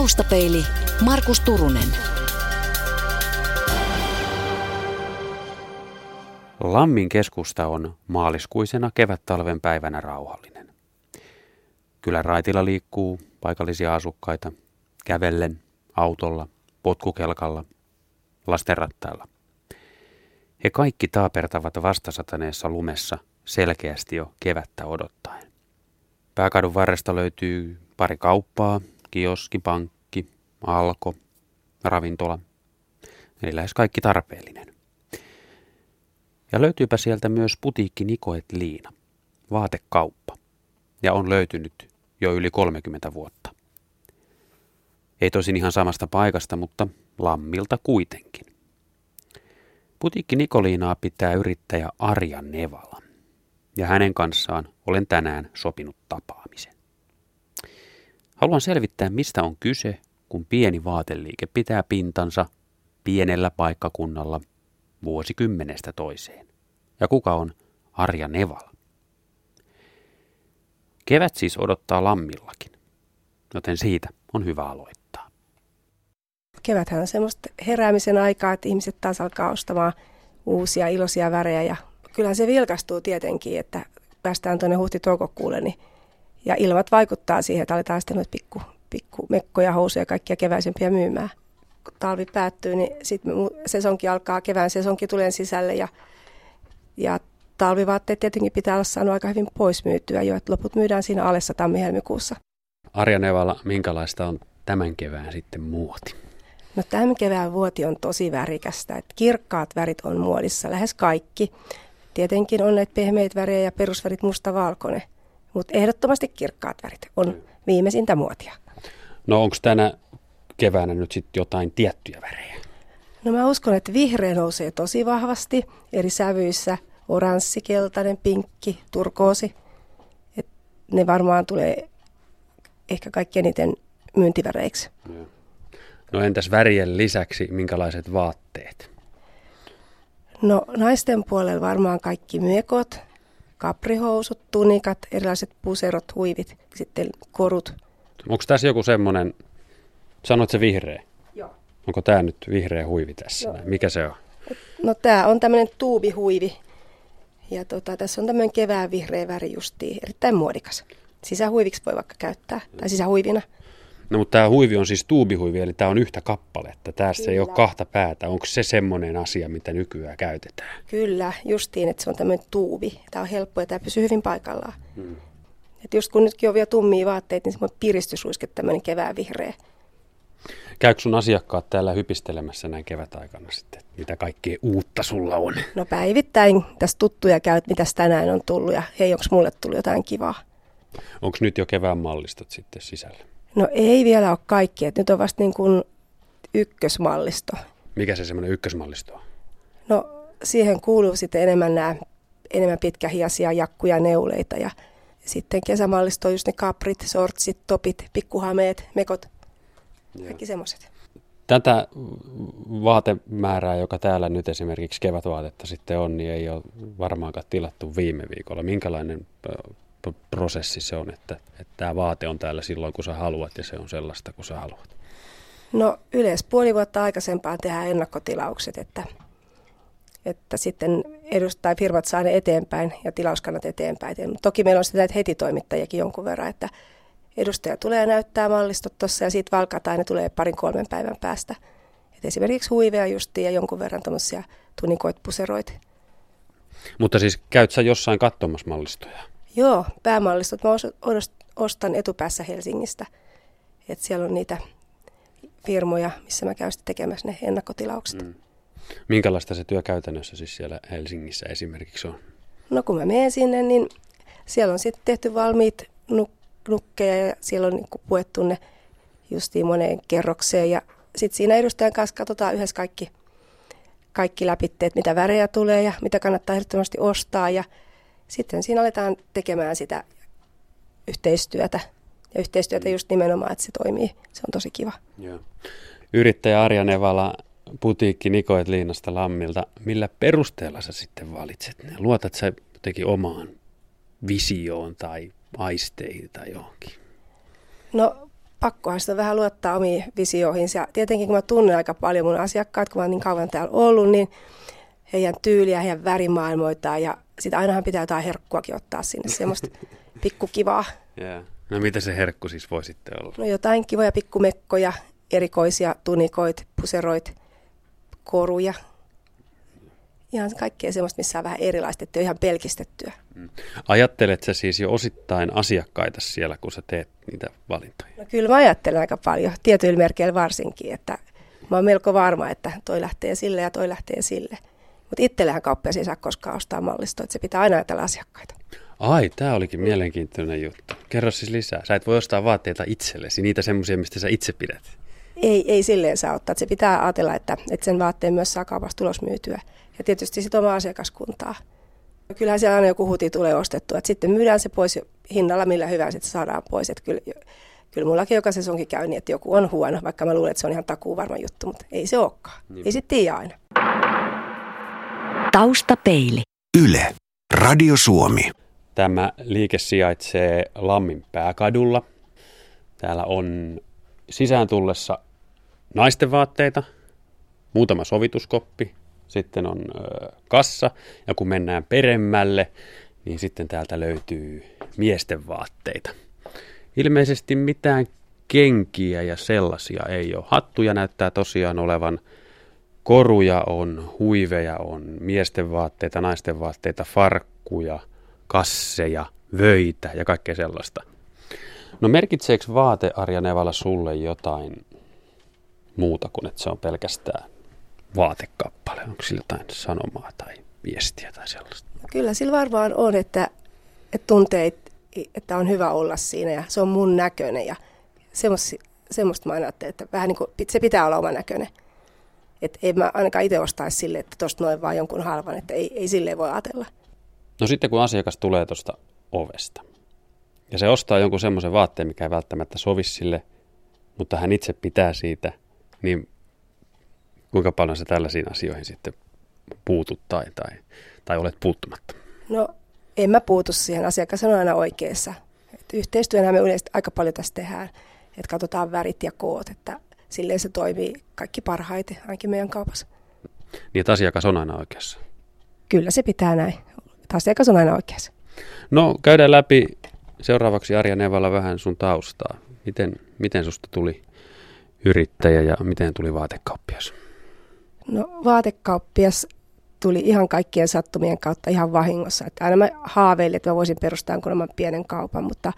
Taustapeili Markus Turunen. Lammin keskusta on maaliskuisena kevät-talven päivänä rauhallinen. Kyllä raitilla liikkuu paikallisia asukkaita kävellen, autolla, potkukelkalla, lastenrattailla. He kaikki taapertavat vastasataneessa lumessa selkeästi jo kevättä odottaen. Pääkadun varresta löytyy pari kauppaa, kioski, pankki, alko, ravintola, eli lähes kaikki tarpeellinen. Ja löytyypä sieltä myös putiikki Nikoet Liina, vaatekauppa, ja on löytynyt jo yli 30 vuotta. Ei tosin ihan samasta paikasta, mutta Lammilta kuitenkin. Putiikki Nikoliinaa pitää yrittäjä Arja Nevala, ja hänen kanssaan olen tänään sopinut tapaamisen. Haluan selvittää, mistä on kyse, kun pieni vaateliike pitää pintansa pienellä paikkakunnalla vuosikymmenestä toiseen. Ja kuka on Arja Nevala? Kevät siis odottaa lammillakin, joten siitä on hyvä aloittaa. Keväthän on semmoista heräämisen aikaa, että ihmiset taas alkaa ostamaan uusia iloisia värejä ja kyllähän se vilkastuu tietenkin, että päästään tuonne huhti-toukokuulle, niin ja ilmat vaikuttaa siihen, että aletaan sitten noita pikku, pikku mekkoja, housuja ja kaikkia keväisempiä myymään. Kun talvi päättyy, niin sitten sesonki alkaa, kevään sesonki tulee sisälle ja, ja talvivaatteet tietenkin pitää olla saanut aika hyvin pois myytyä jo, että loput myydään siinä alessa tammi-helmikuussa. Arja Nevala, minkälaista on tämän kevään sitten muoti? No tämän kevään vuoti on tosi värikästä, että kirkkaat värit on muodissa, lähes kaikki. Tietenkin on näitä pehmeitä värejä ja perusvärit musta-valkoinen – mutta ehdottomasti kirkkaat värit on viimeisintä muotia. No onko tänä keväänä nyt sitten jotain tiettyjä värejä? No mä uskon, että vihreä nousee tosi vahvasti eri sävyissä. Oranssi, keltainen, pinkki, turkoosi. Et ne varmaan tulee ehkä kaikkein eniten myyntiväreiksi. No entäs värien lisäksi minkälaiset vaatteet? No naisten puolella varmaan kaikki miekot, kaprihousut, tunikat, erilaiset puserot, huivit, sitten korut. Onko tässä joku semmoinen, sanoit se vihreä? Joo. Onko tämä nyt vihreä huivi tässä? Joo. Mikä se on? No tämä on tämmöinen tuubihuivi. Ja tota, tässä on tämmöinen kevään vihreä väri justiin, erittäin muodikas. Sisähuiviksi voi vaikka käyttää, tai sisähuivina. No mutta tämä huivi on siis tuubihuivi, eli tämä on yhtä kappaletta. Tässä Kyllä. ei ole kahta päätä. Onko se semmoinen asia, mitä nykyään käytetään? Kyllä, justiin, että se on tämmöinen tuubi. Tämä on helppo ja tämä pysyy hyvin paikallaan. Hmm. Et just kun nytkin on vielä tummia vaatteita, niin semmoinen piristysruiske tämmöinen kevään vihreä. Käykö sun asiakkaat täällä hypistelemässä näin kevätaikana sitten? Mitä kaikkea uutta sulla on? No päivittäin tässä tuttuja käyt, mitä tänään on tullut ja hei, onko mulle tullut jotain kivaa? Onko nyt jo kevään mallistot sitten sisällä? No ei vielä ole kaikki, että nyt on vasta niin kuin ykkösmallisto. Mikä se semmoinen ykkösmallisto on? No siihen kuuluu sitten enemmän nämä enemmän pitkähiasia jakkuja, neuleita ja sitten kesämallisto on just ne kaprit, sortsit, topit, pikkuhameet, mekot, kaikki semmoiset. Tätä vaatemäärää, joka täällä nyt esimerkiksi kevätvaatetta sitten on, niin ei ole varmaankaan tilattu viime viikolla. Minkälainen prosessi se on, että, että tämä vaate on täällä silloin, kun sä haluat ja se on sellaista, kun sä haluat? No yleensä puoli vuotta aikaisempaan tehdään ennakkotilaukset, että, että sitten edustaa firmat saa ne eteenpäin ja tilauskannat eteenpäin. Toki meillä on sitä näitä heti toimittajakin jonkun verran, että edustaja tulee näyttää mallistot tuossa ja siitä valkataan ne tulee parin kolmen päivän päästä. Et esimerkiksi huiveja justiin ja jonkun verran tuommoisia tunikoit, puseroit. Mutta siis käyt sä jossain katsomassa mallistoja? Joo, päämallistot mä ostan etupäässä Helsingistä. Et siellä on niitä firmoja, missä mä käyn tekemässä ne ennakkotilaukset. Mm. Minkälaista se työ käytännössä siis siellä Helsingissä esimerkiksi on? No kun mä menen sinne, niin siellä on sitten tehty valmiit nuk- nukkeja ja siellä on niinku puettu ne justiin moneen kerrokseen. Ja sitten siinä edustajan kanssa katsotaan yhdessä kaikki, kaikki läpitteet, mitä värejä tulee ja mitä kannattaa ehdottomasti ostaa. Ja sitten siinä aletaan tekemään sitä yhteistyötä. Ja yhteistyötä mm. just nimenomaan, että se toimii. Se on tosi kiva. Joo. Yrittäjä Arja Nevala, putiikki Nikoet Liinasta Lammilta. Millä perusteella sä sitten valitset ne? Luotat sä jotenkin omaan visioon tai aisteihin tai johonkin? No pakkohan sitä vähän luottaa omiin visioihin. Ja tietenkin kun mä tunnen aika paljon mun asiakkaat, kun mä oon niin kauan täällä ollut, niin heidän tyyliä, heidän värimaailmoitaan ja sitä ainahan pitää jotain herkkuakin ottaa sinne, semmoista pikkukivaa. Yeah. No mitä se herkku siis voi sitten olla? No jotain kivoja pikkumekkoja, erikoisia tunikoit, puseroit, koruja. Ihan kaikkea semmoista, missä on vähän erilaista, että ihan pelkistettyä. Mm. Ajattelet sä siis jo osittain asiakkaita siellä, kun sä teet niitä valintoja? No kyllä mä ajattelen aika paljon, tietyillä merkeillä varsinkin, että mä oon melko varma, että toi lähtee sille ja toi lähtee sille. Mutta itsellähän kauppias ei saa koskaan ostaa mallistoa, että se pitää aina ajatella asiakkaita. Ai, tämä olikin mielenkiintoinen juttu. Kerro siis lisää. Sä et voi ostaa vaatteita itsellesi, niitä semmoisia, mistä sä itse pidät. Ei, ei silleen saa ottaa. Se pitää ajatella, että, että sen vaatteen myös saa kaupasta tulos myytyä. Ja tietysti sitten omaa asiakaskuntaa. Kyllähän siellä aina joku huti tulee ostettua. Että sitten myydään se pois hinnalla, millä hyvää sitten saadaan pois. Että kyllä, kyllä mullakin joka sesonkin käy niin, että joku on huono, vaikka mä luulen, että se on ihan takuu varma juttu, mutta ei se olekaan. Niin. Ei sitten tiedä aina. Taustapeili. Yle. Radio Suomi. Tämä liike sijaitsee Lammin pääkadulla. Täällä on sisään tullessa naisten vaatteita, muutama sovituskoppi, sitten on ö, kassa ja kun mennään peremmälle, niin sitten täältä löytyy miesten vaatteita. Ilmeisesti mitään kenkiä ja sellaisia ei ole. Hattuja näyttää tosiaan olevan, koruja on, huiveja on, miesten vaatteita, naisten vaatteita, farkkuja, kasseja, vöitä ja kaikkea sellaista. No merkitseekö vaate Arja Nevala sulle jotain muuta kuin että se on pelkästään vaatekappale? Onko sillä jotain sanomaa tai viestiä tai sellaista? Kyllä sillä varmaan on, että, että tuntee, että on hyvä olla siinä ja se on mun näköinen ja semmoista, semmoista mä ajattelen, että vähän niin kuin, se pitää olla oma näköinen. Että ei mä ainakaan itse ostaisi sille, että tuosta noin vaan jonkun halvan, että ei, ei silleen voi ajatella. No sitten kun asiakas tulee tuosta ovesta ja se ostaa jonkun semmoisen vaatteen, mikä ei välttämättä sovi sille, mutta hän itse pitää siitä, niin kuinka paljon se tällaisiin asioihin sitten puutut tai, tai, tai olet puuttumatta? No en mä puutu siihen, asiakas on aina oikeassa. Et yhteistyönä me yleisesti aika paljon tässä tehdään, että katsotaan värit ja koot, että silleen se toimii kaikki parhaiten, ainakin meidän kaupassa. Niin, että asiakas on aina oikeassa? Kyllä se pitää näin. Asiakas on aina oikeassa. No käydään läpi seuraavaksi Arja Nevala vähän sun taustaa. Miten, miten susta tuli yrittäjä ja miten tuli vaatekauppias? No vaatekauppias tuli ihan kaikkien sattumien kautta ihan vahingossa. Että aina mä haaveilin, että mä voisin perustaa jonkun pienen kaupan, mutta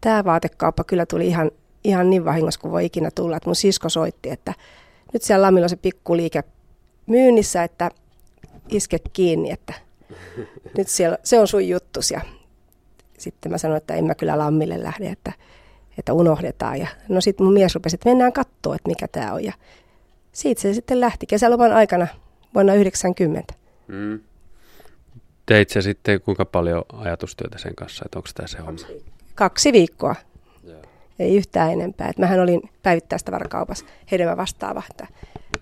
tämä vaatekauppa kyllä tuli ihan, ihan niin vahingossa kuin voi ikinä tulla. Että mun sisko soitti, että nyt siellä Lamilla on se pikkuliike myynnissä, että iske kiinni, että nyt siellä, se on sun juttus. Ja sitten mä sanoin, että en mä kyllä Lammille lähde, että, että unohdetaan. Ja no sitten mun mies rupesi, että mennään katsoa, että mikä tämä on. Ja siitä se sitten lähti kesäloman aikana vuonna 90. Mm. Teit sä sitten kuinka paljon ajatustyötä sen kanssa, että onko tämä se homma? Kaksi viikkoa. Ei yhtään enempää. Et mähän olin päivittäistavarakaupassa hedelmä vastaava, että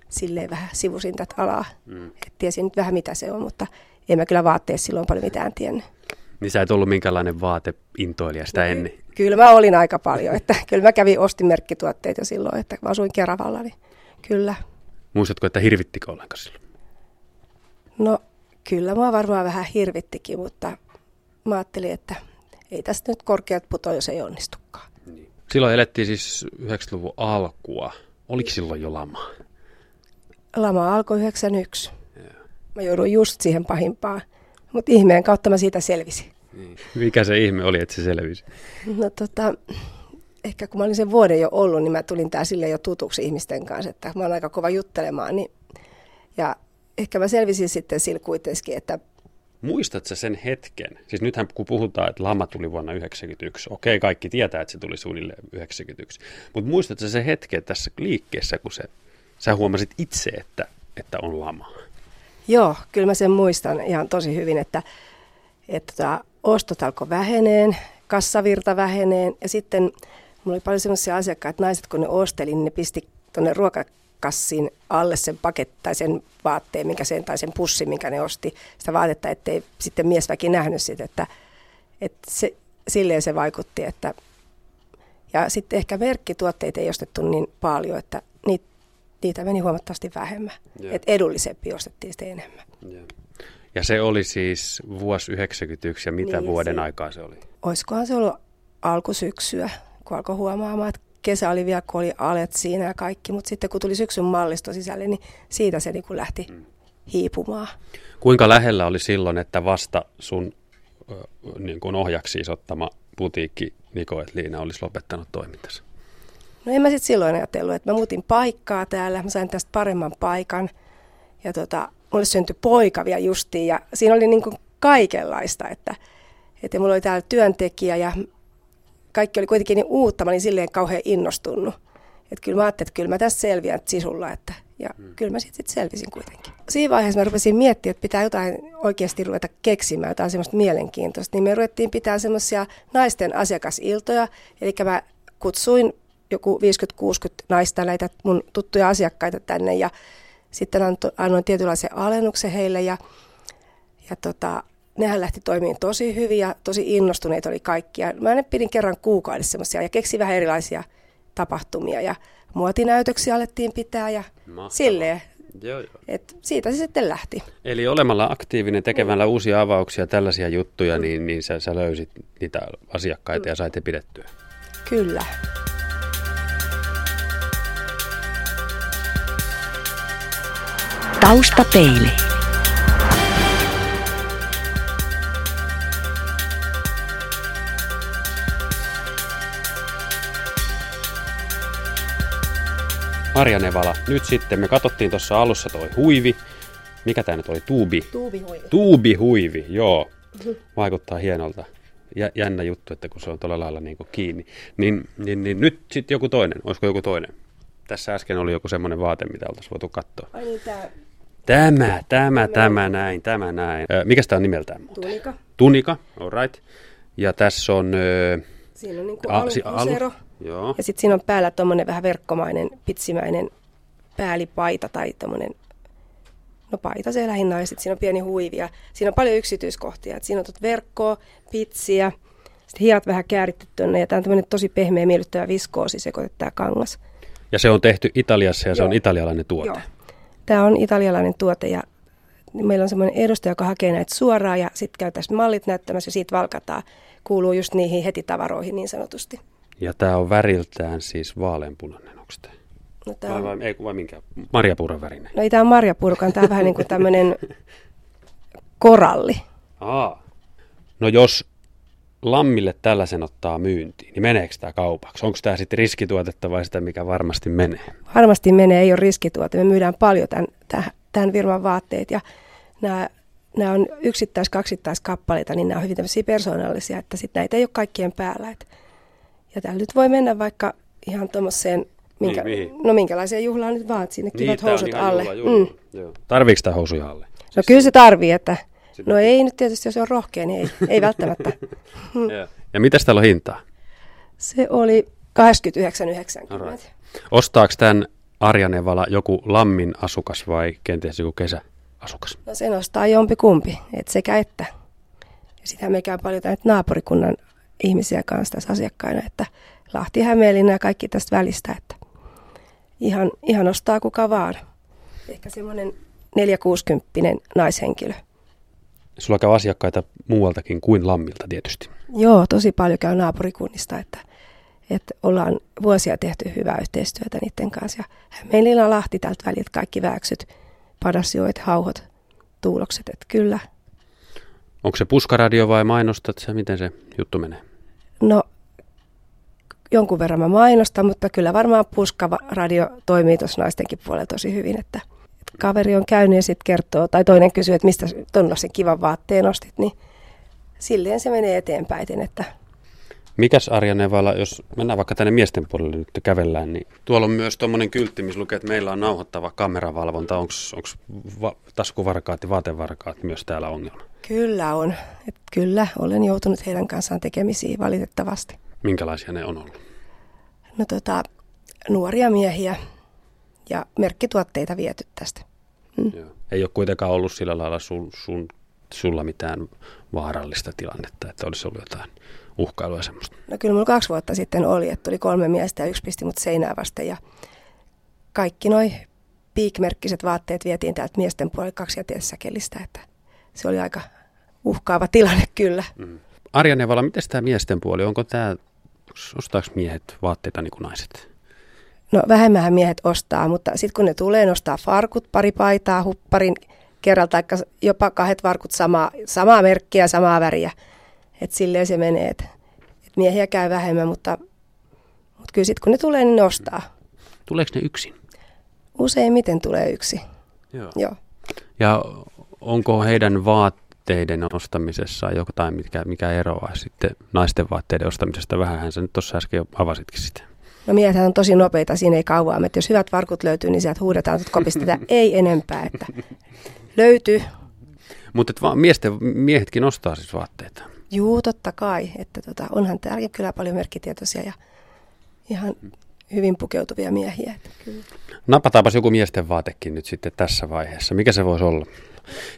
silleen vähän sivusin tätä alaa. Mm. Et tiesin nyt vähän mitä se on, mutta en mä kyllä vaatteessa silloin paljon mitään tiennyt. Niin sä et ollut minkälainen vaateintoilija sitä ennen? Kyllä mä olin aika paljon. Että, kyllä mä kävin ostimerkkituotteet jo silloin, että mä asuin Keravalla, niin kyllä. Muistatko, että hirvittikö ollenkaan silloin? No kyllä mua varmaan vähän hirvittikin, mutta mä ajattelin, että ei tästä nyt korkeat puto, jos ei onnistukaan. Silloin elettiin siis 90-luvun alkua. Oliko silloin jo lama? Lama alkoi 91. Mä jouduin just siihen pahimpaan, mutta ihmeen kautta mä siitä selvisin. Niin. Mikä se ihme oli, että se selvisi? No tota, ehkä kun mä olin sen vuoden jo ollut, niin mä tulin tää sille jo tutuksi ihmisten kanssa, että mä oon aika kova juttelemaan. Niin, ja ehkä mä selvisin sitten sillä kuitenkin, että Muistatko sen hetken? Siis nythän kun puhutaan, että lama tuli vuonna 1991, okei kaikki tietää, että se tuli suunnilleen 1991, mutta muistatko se hetken tässä liikkeessä, kun se, sä huomasit itse, että, että on lama? Joo, kyllä mä sen muistan ihan tosi hyvin, että, että tota, ostot alkoi väheneen, kassavirta väheneen ja sitten mulla oli paljon sellaisia asiakkaita, että naiset kun ne osteli, niin ne pisti tuonne ruokakassin alle sen paket tai sen vaatteen, minkä sen, tai sen pussin, minkä ne osti, sitä vaatetta, ettei sitten miesväki nähnyt sitä, että, että se, silleen se vaikutti, että Ja sitten ehkä merkkituotteita ei ostettu niin paljon, että niitä, niitä meni huomattavasti vähemmän. Joo. Et edullisempi ostettiin sitten enemmän. Ja. ja se oli siis vuosi 91 ja mitä Niin, vuoden se- aikaa se oli? Olisikohan se ollut alkusyksyä, kun alkoi huomaamaan, että kesä oli vielä, kun oli alet siinä ja kaikki, mutta sitten kun tuli syksyn mallisto sisälle, niin siitä se niin kuin lähti hiipumaan. Kuinka lähellä oli silloin, että vasta sun niin kuin ohjaksiin ottama putiikki Niko et Liina olisi lopettanut toimintansa? No en mä sitten silloin ajatellut, että mä muutin paikkaa täällä, mä sain tästä paremman paikan ja tota, mulle syntyi poika vielä justiin ja siinä oli niin kuin kaikenlaista, että, että mulla oli täällä työntekijä ja kaikki oli kuitenkin niin uutta, mä olin silleen kauhean innostunut. Että kyllä mä ajattelin, että kyllä mä tässä selviän sisulla, että, ja hmm. kyllä mä sitten sit selvisin kuitenkin. Siinä vaiheessa mä rupesin miettimään, että pitää jotain oikeasti ruveta keksimään, jotain semmoista mielenkiintoista. Niin me ruvettiin pitää semmoisia naisten asiakasiltoja, eli mä kutsuin joku 50-60 naista näitä mun tuttuja asiakkaita tänne ja sitten anto- annoin tietynlaisen alennuksen heille ja, ja tota, nehän lähti toimimaan tosi hyvin ja tosi innostuneita oli kaikki. Ja mä ne pidin kerran kuukaudessa semmoisia ja keksin vähän erilaisia tapahtumia ja muotinäytöksiä alettiin pitää ja Mahtavaa. silleen, Joo, joo. että siitä se sitten lähti. Eli olemalla aktiivinen, tekemällä uusia avauksia, tällaisia juttuja, niin, niin sä, sä löysit niitä asiakkaita ja sait ne pidettyä. Kyllä. Taustapeili. Marja Nevala, nyt sitten me katsottiin tuossa alussa toi huivi. Mikä tämä nyt oli? Tuubi. Tuubihuivi. Tuubihuivi, joo. Vaikuttaa hienolta. Jä, jännä juttu, että kun se on tuolla lailla niin kiinni. Niin, niin, niin nyt sitten joku toinen. Olisiko joku toinen? Tässä äsken oli joku semmoinen vaate, mitä oltaisiin voitu katsoa. Ai niin, tää Tämä, tämä, tämä näin, tämä näin. Ö, mikäs tämä on nimeltään muuten? tunika. Tunika, all right. Ja tässä on... Ö, Siinä on niin kuin a- si- alkusero. Joo. Ja sitten siinä on päällä tuommoinen vähän verkkomainen, pitsimäinen päällipaita tai tuommoinen, no paita se lähinnä on, ja sitten siinä on pieni huivi ja siinä on paljon yksityiskohtia. Et siinä on tuota verkkoa, pitsiä, sitten hiat vähän kääritty tuonne ja tämä on tämmöinen tosi pehmeä, miellyttävä viskoosi sekoitettu tämä kangas. Ja se on tehty Italiassa ja se on Joo. italialainen tuote. Joo. Tämä on italialainen tuote ja meillä on semmoinen edustaja, joka hakee näitä suoraan ja sitten käy tässä mallit näyttämässä ja siitä valkataan. Kuuluu just niihin heti tavaroihin niin sanotusti. Ja tämä on väriltään siis vaaleanpunainen, onko tämä? No, tää Vai, on, vai, ei, vai minkä? Marjapuuron värinen. no ei tämä on marjapurkan, tämä on vähän niin kuin tämmöinen koralli. Aa. No jos lammille tällaisen ottaa myyntiin, niin meneekö tämä kaupaksi? Onko tämä sitten riskituotetta vai sitä, mikä varmasti menee? Varmasti menee, ei ole riskituote. Me myydään paljon tämän, tämän, firman vaatteet ja nämä, nämä on yksittäis kaksittäiskappaleita, niin nämä on hyvin tämmöisiä persoonallisia, että sitten näitä ei ole kaikkien päällä. Et, ja täällä nyt voi mennä vaikka ihan tuommoiseen, minkä, Niin, mihin? no minkälaiseen juhlaan nyt vaan, että sinne kivat on housut alle. juhla, juhla. Mm. Joo. Tarviiko tämä housuja alle? No kyllä se tarvii, että no ei nyt tietysti, jos on rohkea, niin ei, ei välttämättä. Joo. Ja mitä täällä on hintaa? Se oli 89,90. Alright. Ostaako tämän Arja Nevala joku lammin asukas vai kenties joku kesäasukas? No se nostaa jompi kumpi, et sekä että. Ja sitä me käy paljon tänne naapurikunnan ihmisiä kanssa tässä asiakkaina, että Lahti, Hämeenlinna ja kaikki tästä välistä, että ihan, ihan ostaa kuka vaan. Ehkä semmoinen 460 naishenkilö. Sulla käy asiakkaita muualtakin kuin lammilta tietysti. Joo, tosi paljon käy naapurikunnista, että, että ollaan vuosia tehty hyvää yhteistyötä niiden kanssa. Ja Hämeenlinna Lahti tältä väliltä kaikki väksyt, padasjoet, hauhot, tuulokset, että kyllä. Onko se puskaradio vai mainostat sä? Miten se juttu menee? No, jonkun verran mä mainostan, mutta kyllä varmaan puskava radio toimii tuossa naistenkin puolella tosi hyvin, että, kaveri on käynyt ja sitten kertoo, tai toinen kysyy, että mistä tuollaisen kivan vaatteen ostit, niin silleen se menee eteenpäin, että Mikäs Arja Nevala, jos mennään vaikka tänne miesten puolelle nyt kävellään, niin tuolla on myös tuommoinen kyltti, missä lukee, että meillä on nauhoittava kameravalvonta. Onko va- taskuvarkaat ja vaatevarkaat myös täällä ongelma? Kyllä on. Että kyllä, olen joutunut heidän kanssaan tekemisiin valitettavasti. Minkälaisia ne on ollut? No tota, nuoria miehiä ja merkkituotteita viety tästä. Joo. Ei ole kuitenkaan ollut sillä lailla sun, sun, sulla mitään vaarallista tilannetta, että olisi ollut jotain uhkailua semmoista? No kyllä mulla kaksi vuotta sitten oli, että tuli kolme miestä ja yksi pisti mut seinää vasten ja kaikki noi piikmerkkiset vaatteet vietiin täältä miesten puolelle kaksi säkelistä, että se oli aika uhkaava tilanne kyllä. Mm. Arja Nevala, miten tämä miesten puoli, onko tämä, ostaako miehet vaatteita niin kuin naiset? No vähemmän miehet ostaa, mutta sitten kun ne tulee, nostaa farkut, pari paitaa, hupparin kerralta, tai jopa kahdet varkut samaa, samaa merkkiä, samaa väriä. Että silleen se menee, että et miehiä käy vähemmän, mutta, mutta kyllä sitten kun ne tulee, niin ne ostaa. Tuleeko ne yksin? Useimmiten tulee yksi. Joo. Joo. Ja onko heidän vaatteiden ostamisessa jotain, mikä, mikä eroaa sitten naisten vaatteiden ostamisesta? Vähänhän sä nyt tuossa äsken jo avasitkin sitä. No miehethän on tosi nopeita, siinä ei kauaa. Että jos hyvät varkut löytyy, niin sieltä huudetaan, että kopista ei enempää. Että löytyy. Mutta miesten, miehetkin ostaa siis vaatteita. Juu, totta kai. Että tota, onhan täällä kyllä paljon merkkitietoisia ja ihan hyvin pukeutuvia miehiä. Että kyllä. Napataanpas joku miesten vaatekin nyt sitten tässä vaiheessa. Mikä se voisi olla?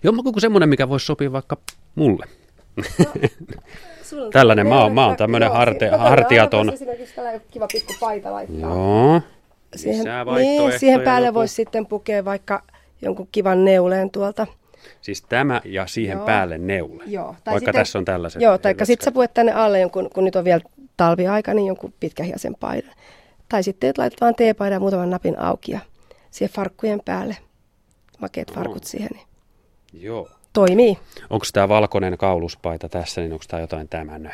Joku semmoinen, mikä voisi sopia vaikka mulle. No, Tällainen, mä oon, mä oon tämmöinen harte, hartiaton. kiva pikku paita laittaa. Joo. Siihen, niin, siihen päälle joku. voisi sitten pukea vaikka jonkun kivan neuleen tuolta. Siis tämä ja siihen joo. päälle neule. Joo. Tai Vaikka sitten, tässä on tällaiset. Joo, tai sitten sä puet tänne alle jonkun, kun nyt on vielä talviaika, niin jonkun pitkähiasen paidan. Tai sitten laitat vaan teepaidan muutaman napin auki ja siihen farkkujen päälle. Makeet no. farkut siihen. Niin Joo. Toimii. Onko tämä valkoinen kauluspaita tässä, niin onko tämä jotain tämän?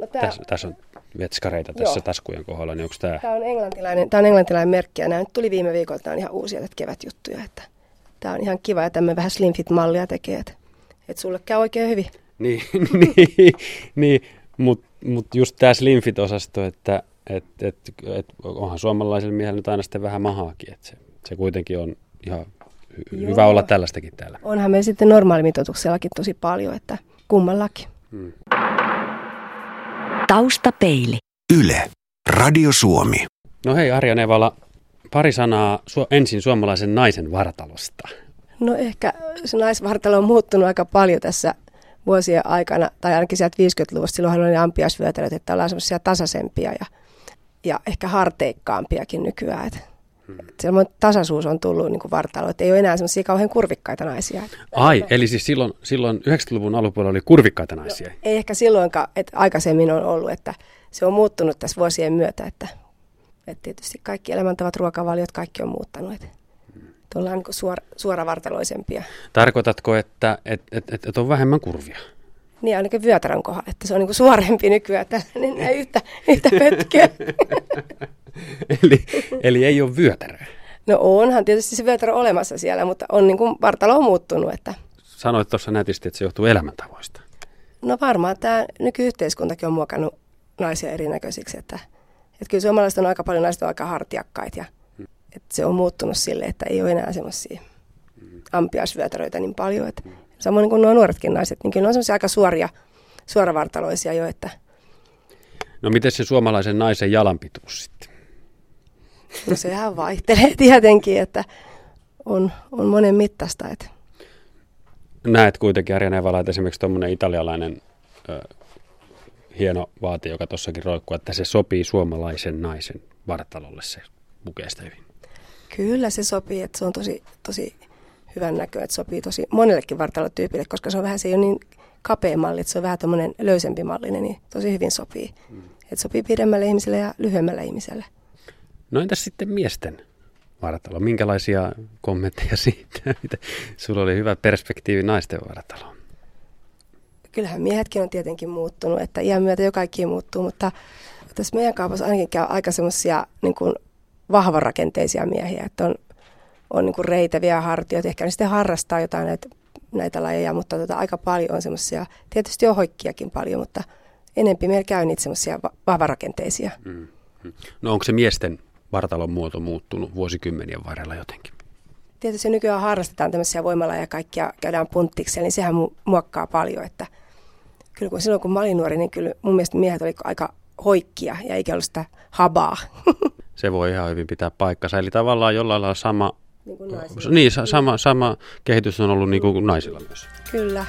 No tää... tässä, tässä on vetskareita tässä Joo. taskujen kohdalla, niin onko tämä... Tämä on englantilainen, tämä on englantilainen merkki ja nämä nyt tuli viime viikolla, tämä on ihan uusia kevätjuttuja, että tämä on ihan kiva ja tämmöinen vähän slim fit mallia tekee, että, että sulle käy oikein hyvin. Niin, niin, niin mutta mut just tämä slim fit osasto, että et, et, et, onhan suomalaisella miehellä nyt aina sitten vähän mahaakin, että se, se kuitenkin on ihan Joo. hyvä olla tällaistakin täällä. Onhan me sitten normaalimitoituksellakin tosi paljon, että kummallakin. Hmm. Taustapeili. Yle. Radio Suomi. No hei Arja Nevala, pari sanaa su- ensin suomalaisen naisen vartalosta. No ehkä se naisvartalo on muuttunut aika paljon tässä vuosien aikana, tai ainakin sieltä 50-luvusta. Silloinhan oli ampiasvyötälöt, että ollaan semmoisia tasaisempia ja, ja ehkä harteikkaampiakin nykyään. Että. Semmoinen tasaisuus on tullut niin vartalo, että ei ole enää semmoisia kauhean kurvikkaita naisia. Ai, eli siis silloin, silloin 90-luvun alupuolella oli kurvikkaita naisia? No, ei ehkä silloinkaan, että aikaisemmin on ollut, että se on muuttunut tässä vuosien myötä, että, että tietysti kaikki elämäntavat, ruokavaliot, kaikki on muuttanut. Että ollaan niin suor, suoravartaloisempia. Tarkoitatko, että et, et, et, et on vähemmän kurvia? Niin ainakin vyötärän kohdalla, että se on niin suorempi nykyään, tällainen niin yhtä, yhtä pötköä. eli, eli ei ole vyötärää? No onhan tietysti se vyötärä olemassa siellä, mutta on niin kuin vartalo on muuttunut. Että... Sanoit tuossa nätisti, että se johtuu elämäntavoista. No varmaan tämä nykyyhteiskuntakin on muokannut naisia erinäköisiksi, että, että kyllä suomalaiset on aika paljon naiset on aika hartiakkaita ja hmm. että se on muuttunut sille, että ei ole enää semmoisia hmm. ampiasvyötäröitä niin paljon. Että, hmm. Samoin niin kuin nuo nuoretkin naiset, niin kyllä ne on semmoisia aika suoria, suoravartaloisia jo, että No miten se suomalaisen naisen jalanpituus sitten? No sehän vaihtelee tietenkin, että on, on monen mittaista. Että. Näet kuitenkin Arja Nevala, että esimerkiksi tuommoinen italialainen ö, hieno vaati, joka tuossakin roikkuu, että se sopii suomalaisen naisen vartalolle se pukeesta hyvin. Kyllä se sopii, että se on tosi, tosi hyvän näkö, että sopii tosi monellekin vartalotyypille, koska se on vähän se ei ole niin kapea malli, että se on vähän tuommoinen löysempi mallinen, niin tosi hyvin sopii. Mm. Että sopii pidemmälle ihmiselle ja lyhyemmälle ihmiselle. No entäs sitten miesten varatalo? Minkälaisia kommentteja siitä? Sulla oli hyvä perspektiivi naisten varataloon. Kyllähän miehetkin on tietenkin muuttunut, että iän myötä jo kaikki muuttuu, mutta tässä meidän kaupassa ainakin käy aika semmoisia niin vahvarakenteisia miehiä, että on, on niin kuin reitäviä hartioita, ehkä ne sitten harrastaa jotain näitä, näitä lajeja, mutta tota, aika paljon on semmoisia, tietysti on hoikkiakin paljon, mutta enempi meillä käy niitä semmoisia vahvarakenteisia. Mm. No onko se miesten vartalon muoto muuttunut vuosikymmenien varrella jotenkin? Tietysti nykyään harrastetaan tämmöisiä voimalla ja kaikkia käydään punttiksella, niin sehän muokkaa paljon, että kyllä kun silloin kun mä olin nuori, niin kyllä mun mielestä miehet oli aika hoikkia ja eikä ollut sitä habaa. Se voi ihan hyvin pitää paikkansa, eli tavallaan jollain lailla sama, niin, kuin niin sama, sama kehitys on ollut niin kuin naisilla myös. Kyllä.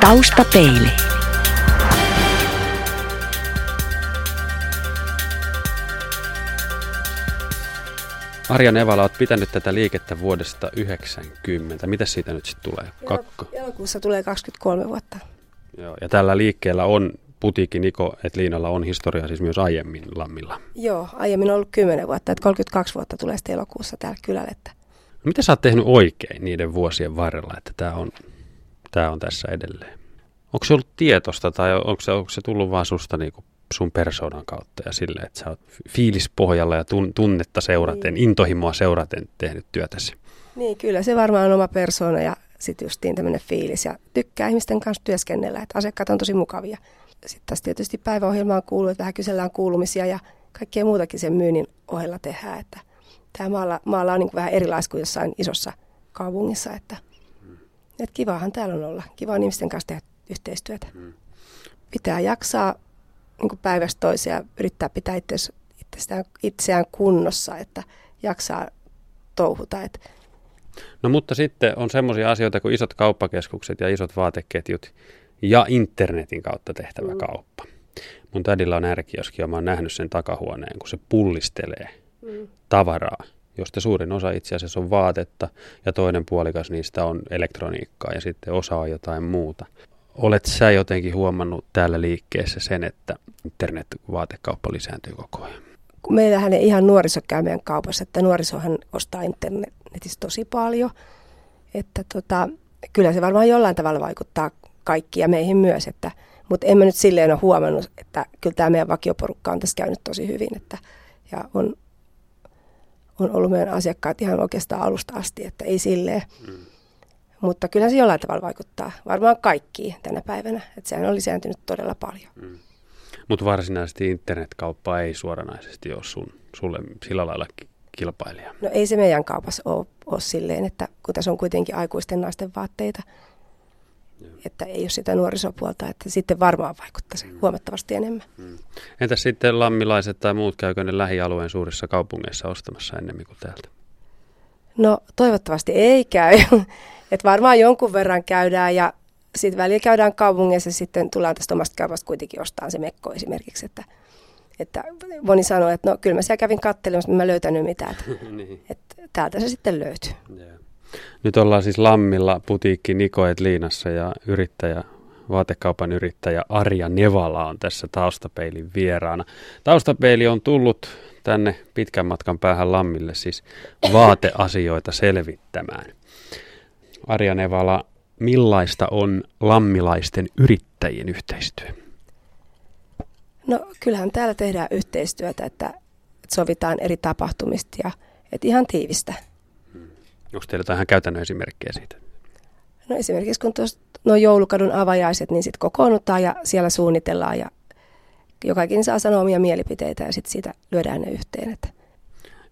Taustapeili. Arja Nevala, olet pitänyt tätä liikettä vuodesta 90. Mitä siitä nyt sitten tulee? Kakko. Elokuussa tulee 23 vuotta. Joo, ja tällä liikkeellä on putiikki Niko, että Liinalla on historia siis myös aiemmin Lammilla. Joo, aiemmin on ollut 10 vuotta, että 32 vuotta tulee sitten elokuussa täällä kylällä. Että... No, mitä sä oot tehnyt oikein niiden vuosien varrella, että tämä on, tää on tässä edelleen? Onko se ollut tietosta tai onko se, onko se tullut vaan susta niinku sun persoonan kautta ja sille, että sä oot fiilispohjalla ja tun, tunnetta seuraten, niin. intohimoa seuraten tehnyt työtäsi? Niin, kyllä se varmaan on oma persoona ja sitten justiin tämmöinen fiilis ja tykkää ihmisten kanssa työskennellä, että asiakkaat on tosi mukavia. Sitten tässä tietysti päiväohjelmaan kuuluu, että vähän kysellään kuulumisia ja kaikkea muutakin sen myynnin ohella tehdään, että tämä maalla, maalla on niin vähän erilaista kuin jossain isossa kaupungissa, että, että kivahan täällä on olla. Kiva on ihmisten kanssa tehdä yhteistyötä. Mm. Pitää jaksaa niin päivästä toiseen ja yrittää pitää itseään, itseään kunnossa, että jaksaa touhuta. Että No mutta sitten on semmoisia asioita kuin isot kauppakeskukset ja isot vaateketjut ja internetin kautta tehtävä mm. kauppa. Mun tädillä on ärkioski ja mä oon nähnyt sen takahuoneen, kun se pullistelee mm. tavaraa, josta suurin osa itse asiassa on vaatetta ja toinen puolikas niistä on elektroniikkaa ja sitten osa on jotain muuta. Olet sä jotenkin huomannut täällä liikkeessä sen, että internet-vaatekauppa lisääntyy koko ajan? Meillähän ei ihan nuoriso käy meidän kaupassa, että nuorisohan ostaa internetissä tosi paljon. Että tota, kyllä se varmaan jollain tavalla vaikuttaa kaikkia meihin myös, että, mutta en mä nyt silleen ole huomannut, että kyllä tämä meidän vakioporukka on tässä käynyt tosi hyvin, että, ja on, on ollut meidän asiakkaat ihan oikeastaan alusta asti, että ei silleen. Mm. Mutta kyllä se jollain tavalla vaikuttaa, varmaan kaikkiin tänä päivänä, että sehän on lisääntynyt todella paljon. Mm. Mutta varsinaisesti internetkauppa ei suoranaisesti ole sun, sulle sillä lailla kilpailija. No ei se meidän kaupassa ole, ole silleen, että kun tässä on kuitenkin aikuisten naisten vaatteita, että ei ole sitä nuorisopuolta, että sitten varmaan vaikuttaisi mm. huomattavasti enemmän. Mm. Entäs sitten lammilaiset tai muut, käykö ne lähialueen suurissa kaupungeissa ostamassa enemmän kuin täältä? No toivottavasti ei käy. että varmaan jonkun verran käydään ja sitten välillä käydään kaupungeissa ja sitten tullaan tästä omasta kaupasta kuitenkin ostaa se mekko esimerkiksi, että, että moni sanoo, että no kyllä mä siellä kävin kattelemassa, mutta mä löytänyt mitään, että, niin. että täältä se sitten löytyy. Yeah. Nyt ollaan siis Lammilla putiikki Nikoet Liinassa ja yrittäjä, vaatekaupan yrittäjä Arja Nevala on tässä taustapeilin vieraana. Taustapeili on tullut tänne pitkän matkan päähän Lammille siis vaateasioita selvittämään. Arja Nevala, millaista on lammilaisten yrittäjien yhteistyö? No kyllähän täällä tehdään yhteistyötä, että sovitaan eri tapahtumista ja että ihan tiivistä. Onko teillä jotain käytännön esimerkkejä siitä? No esimerkiksi kun tuossa no joulukadun avajaiset, niin sitten kokoonnutaan ja siellä suunnitellaan ja jokainen saa sanoa omia mielipiteitä ja sitten siitä lyödään ne yhteen. Että.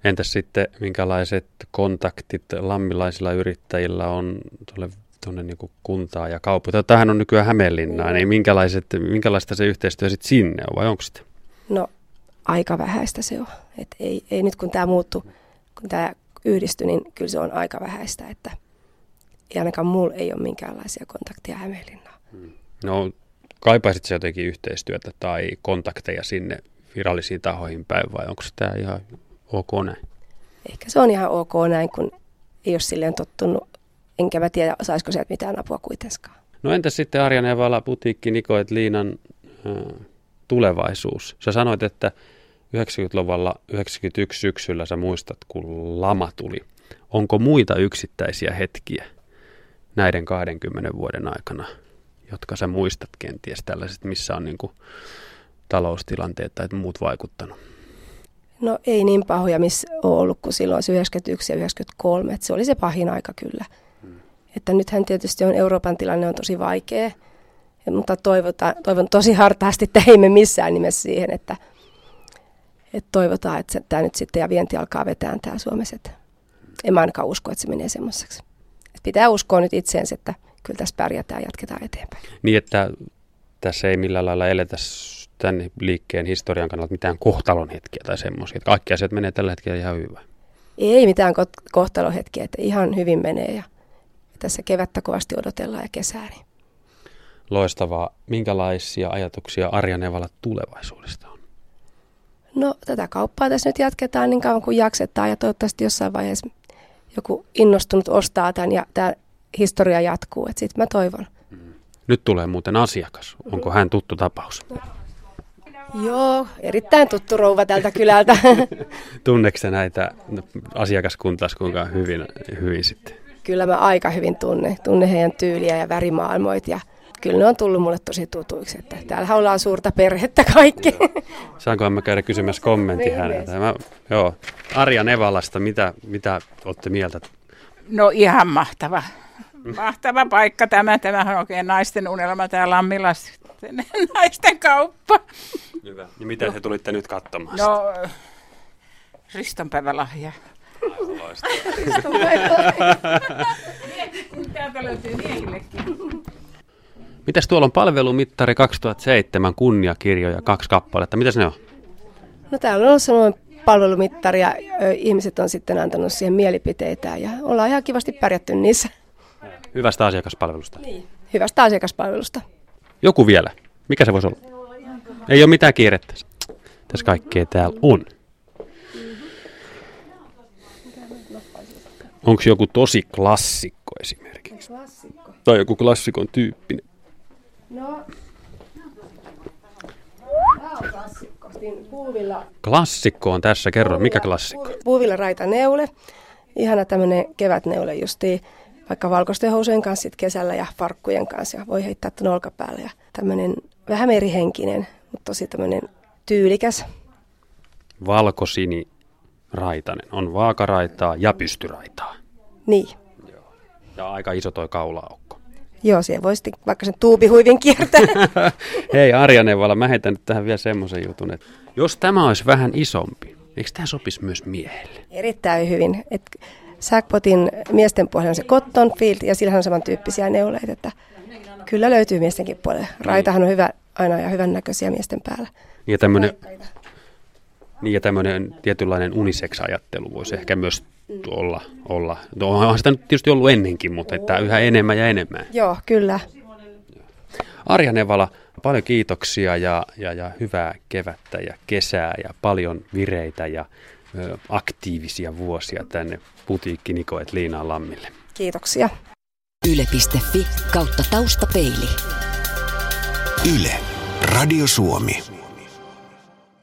Entäs sitten minkälaiset kontaktit lammilaisilla yrittäjillä on tuolle tuonne niin kuntaa ja kaupunkiin? Tämähän on nykyään Hämeenlinnaa, mm. niin minkälaiset, minkälaista se yhteistyö sitten sinne on vai onko sitä? No aika vähäistä se on. Et ei, ei nyt kun tämä muuttuu, kun tämä yhdistyi, niin kyllä se on aika vähäistä, että ei ainakaan mulla ei ole minkäänlaisia kontakteja Hämeenlinnaan. Hmm. No kaipaisit se jotenkin yhteistyötä tai kontakteja sinne virallisiin tahoihin päin vai onko tämä ihan ok näin? Ehkä se on ihan ok näin, kun ei ole silleen tottunut, enkä mä tiedä, saisiko sieltä mitään apua kuitenkaan. No entäs sitten Arja Nevala, putiikki Nikoet Liinan äh, tulevaisuus? Sä sanoit, että 90-luvulla 91 syksyllä sä muistat, kun lama tuli. Onko muita yksittäisiä hetkiä näiden 20 vuoden aikana, jotka sä muistat kenties tällaiset, missä on niin kuin taloustilanteet tai muut vaikuttanut? No ei niin pahoja, missä on ollut kuin silloin 91 ja 93. Että se oli se pahin aika kyllä. Hmm. Että nythän tietysti on Euroopan tilanne on tosi vaikea, mutta toivotaan, toivon tosi hartaasti, että ei me missään nimessä siihen, että – et toivotaan, että tämä nyt sitten ja vienti alkaa vetää täällä Suomessa. Et en mä ainakaan usko, että se menee semmoiseksi. Et pitää uskoa nyt itseensä, että kyllä tässä pärjätään ja jatketaan eteenpäin. Niin, että tässä ei millään lailla eletä tämän liikkeen historian kannalta mitään kohtalon hetkiä tai semmoisia. Kaikki asiat menee tällä hetkellä ihan hyvin. Ei mitään ko- kohtalon hetkiä, että ihan hyvin menee ja tässä kevättä kovasti odotellaan ja kesää. Niin. Loistavaa. Minkälaisia ajatuksia Arja Nevala tulevaisuudesta? No tätä kauppaa tässä nyt jatketaan niin kauan kuin jaksetaan ja toivottavasti jossain vaiheessa joku innostunut ostaa tämän ja tämä historia jatkuu. Sitten mä toivon. Nyt tulee muuten asiakas. Onko hän tuttu tapaus? Joo, erittäin tuttu rouva tältä kylältä. Tunneeko näitä asiakaskuntaa kuinka hyvin, hyvin sitten? Kyllä mä aika hyvin tunne, tunne heidän tyyliä ja värimaailmoit ja kyllä ne on tullut mulle tosi tutuiksi, että täällä ollaan suurta perhettä kaikki. Saanko mä käydä kysymässä kommentti niin, häneltä? Mä, joo. Arja Nevalasta, mitä, mitä olette mieltä? No ihan mahtava. Mahtava paikka tämä. Tämähän on oikein naisten unelma täällä Lammilla. naisten kauppa. Hyvä. Ja mitä no. te tulitte nyt katsomaan? No, ristonpäivälahja. Täältä löytyy miehillekin. Mitäs tuolla on palvelumittari 2007 kunniakirjoja, kaksi kappaletta. Mitäs ne on? No täällä on ollut sellainen palvelumittari ja ihmiset on sitten antanut siihen mielipiteitä ja ollaan ihan kivasti pärjätty niissä. Hyvästä asiakaspalvelusta. Niin. Hyvästä asiakaspalvelusta. Joku vielä. Mikä se voisi olla? Ei ole mitään kiirettä. Tässä kaikkea täällä on. Onko joku tosi klassikko esimerkiksi? Klassikko? Tai joku klassikon tyyppinen? No, klassikko. Puuvilla... Klassikko on tässä, kerro, puuvilla, mikä klassikko? Puuvilla raita neule. Ihana tämmöinen kevätneule justiin vaikka valkoisten housujen kanssa sit kesällä ja farkkujen kanssa ja voi heittää tuon olkapäälle. Ja tämmöinen vähän merihenkinen, mutta tosi tämmöinen tyylikäs. Valkosini raitanen. On vaakaraitaa ja pystyraitaa. Niin. Joo. Ja aika iso toi kaulaaukko. Joo, siellä voisi vaikka sen tuubihuivin kiertää. Hei Arja Neuvala, mä heitän nyt tähän vielä semmoisen jutun, että jos tämä olisi vähän isompi, eikö tämä sopisi myös miehelle? Erittäin hyvin. Et Sackpotin miesten puolella on se Cotton Field ja sillä on samantyyppisiä neuleita, että kyllä löytyy miestenkin puolella. Raitahan on hyvä aina ja hyvän näköisiä miesten päällä. Ja tämmöinen, niin ja tämmöinen tietynlainen unisex-ajattelu voisi ehkä myös olla. olla. No, onhan sitä nyt tietysti ollut ennenkin, mutta että yhä enemmän ja enemmän. Joo, kyllä. Arja Nevala, paljon kiitoksia ja, ja, ja hyvää kevättä ja kesää ja paljon vireitä ja ö, aktiivisia vuosia tänne putiikki Nikoet Liinaan Lammille. Kiitoksia. Yle.fi kautta taustapeili. Yle. Radio Suomi.